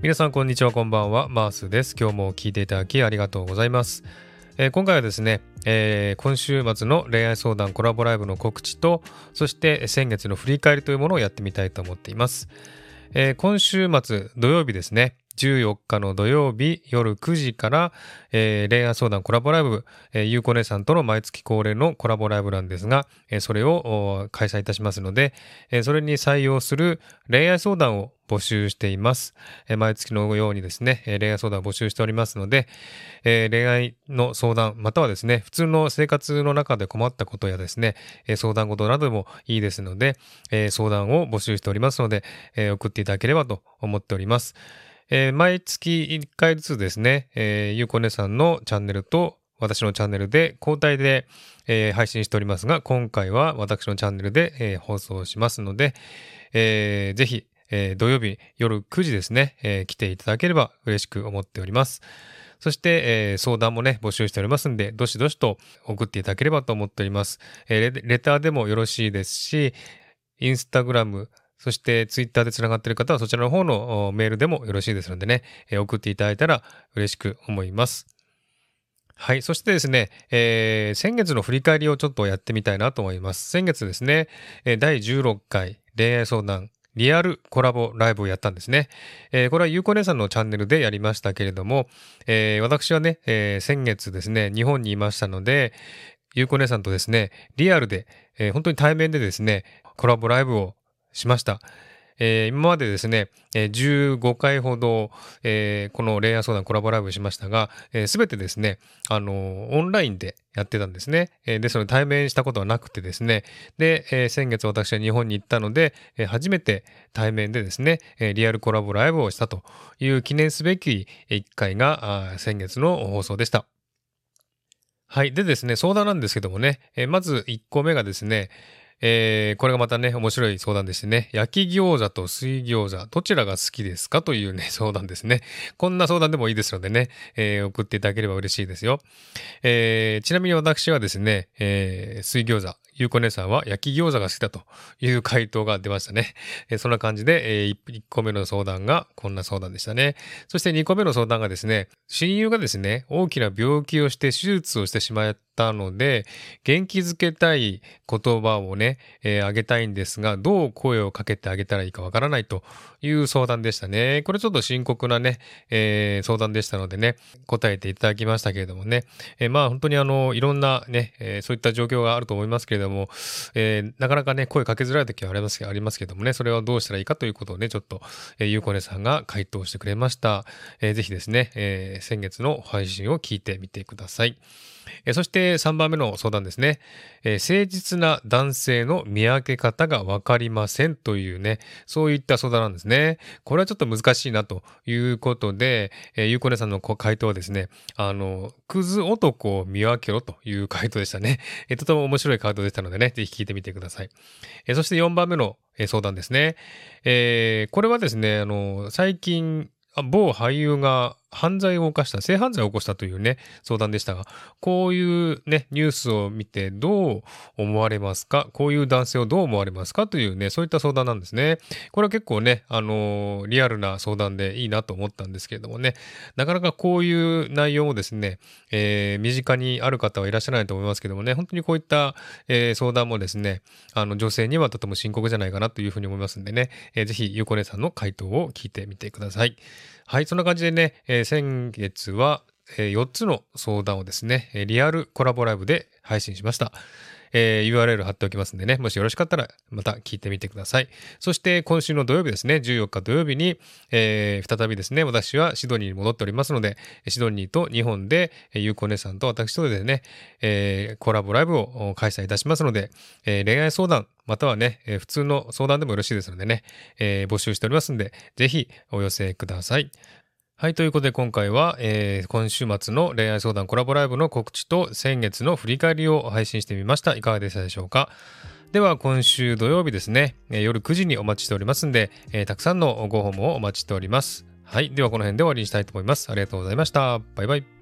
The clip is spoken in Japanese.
皆さんこんにちはこんばんは。マースです。今日も聞いていただきありがとうございます、えー、今回はですね、えー、今週末の恋愛相談コラボライブの告知とそして先月の振り返りというものをやってみたいと思っています、えー、今週末土曜日ですね。14日の土曜日夜9時から、えー、恋愛相談コラボライブ、えー、ゆうこ姉さんとの毎月恒例のコラボライブなんですが、えー、それを開催いたしますので、えー、それに採用する恋愛相談を募集しています。え、毎月のようにですね、え、恋愛相談を募集しておりますので、え、恋愛の相談、またはですね、普通の生活の中で困ったことやですね、え、相談事などもいいですので、え、相談を募集しておりますので、え、送っていただければと思っております。えー、毎月1回ずつですね、えー、ゆうこねさんのチャンネルと私のチャンネルで交代で、えー、配信しておりますが、今回は私のチャンネルで、えー、放送しますので、えー、ぜひ、えー、土曜日夜9時ですね、えー、来ていただければ嬉しく思っております。そして、えー、相談もね、募集しておりますんで、どしどしと送っていただければと思っております。えー、レターでもよろしいですし、インスタグラム、そしてツイッターでつながっている方はそちらの方のメールでもよろしいですのでね、え、送っていただいたら嬉しく思います。はい。そしてですね、えー、先月の振り返りをちょっとやってみたいなと思います。先月ですね、第16回恋愛相談リアルコラボライブをやったんですね。えー、これはゆうこ姉さんのチャンネルでやりましたけれども、えー、私はね、えー、先月ですね、日本にいましたので、ゆうこ姉さんとですね、リアルで、え本当に対面でですね、コラボライブをしました。えー、今までですね、えー、15回ほど、えー、この恋愛相談コラボライブしましたが、す、べ、てですね、あのオンラインでやってたんですね。ですので対面したことはなくてですね、で、先月私は日本に行ったので、初めて対面でですね、リアルコラボライブをしたという記念すべき1回が先月の放送でした。はい。でですね、相談なんですけどもね、まず1個目がですね、えー、これがまたね、面白い相談でしてね、焼き餃子と水餃子、どちらが好きですかというね、相談ですね。こんな相談でもいいですのでね、えー、送っていただければ嬉しいですよ。えー、ちなみに私はですね、え、水餃子、ゆうこ姉さんは焼き餃子が好きだという回答が出ましたね。え、そんな感じで、えー、1個目の相談がこんな相談でしたね。そして2個目の相談がですね、親友がですね、大きな病気をして手術をしてしまったたので、元気づけたい言葉をね、えー、あげたいんですが、どう声をかけてあげたらいいかわからないという相談でしたね。これちょっと深刻なね、えー、相談でしたのでね、答えていただきましたけれどもね、えー、まあ本当にあの、いろんなね、え、そういった状況があると思いますけれども、え、なかなかね、声かけづらい時はありますありますけどもね、それはどうしたらいいかということをね、ちょっと、え、ゆうこねさんが回答してくれました。えー、ぜひですね、え、先月の配信を聞いてみてください。えそして3番目の相談ですね、え誠実な男性の見分け方がわかりませんというね、そういった相談なんですね。これはちょっと難しいなということで、えー、ゆうこねさんの回答はですね、あの、クズ男を見分けろという回答でしたね。えとても面白い回答でしたのでね、ぜひ聞いてみてください。えそして4番目の相談ですね。えー、これはですね、あの、最近、某俳優が犯罪を犯した、性犯罪を起こしたというね、相談でしたが、こういうね、ニュースを見てどう思われますか？こういう男性をどう思われますか？というね、そういった相談なんですね。これは結構ね、あのー、リアルな相談でいいなと思ったんですけれどもね、なかなかこういう内容をですね、えー、身近にある方はいらっしゃらないと思いますけどもね、本当にこういった、えー、相談もですね、あの、女性にはとても深刻じゃないかなというふうに思いますんでね、えー、ぜひ、ゆこねさんの回答を聞いてみてください。はい、そんな感じでね、えー、先月は、えー、4つの相談をですね、リアルコラボライブで配信しました。えー、URL 貼っておきますんでね、もしよろしかったらまた聞いてみてください。そして今週の土曜日ですね、14日土曜日に、えー、再びですね、私はシドニーに戻っておりますので、シドニーと日本で、ゆうこ姉さんと私とでね、えー、コラボライブを開催いたしますので、えー、恋愛相談、またはね、えー、普通の相談でもよろしいですのでね、えー、募集しておりますので、ぜひお寄せください。はい。ということで今回は、えー、今週末の恋愛相談コラボライブの告知と先月の振り返りを配信してみました。いかがでしたでしょうか？では今週土曜日ですね、えー、夜9時にお待ちしておりますんで、えー、たくさんのご訪問をお待ちしております。はい。ではこの辺で終わりにしたいと思います。ありがとうございました。バイバイ。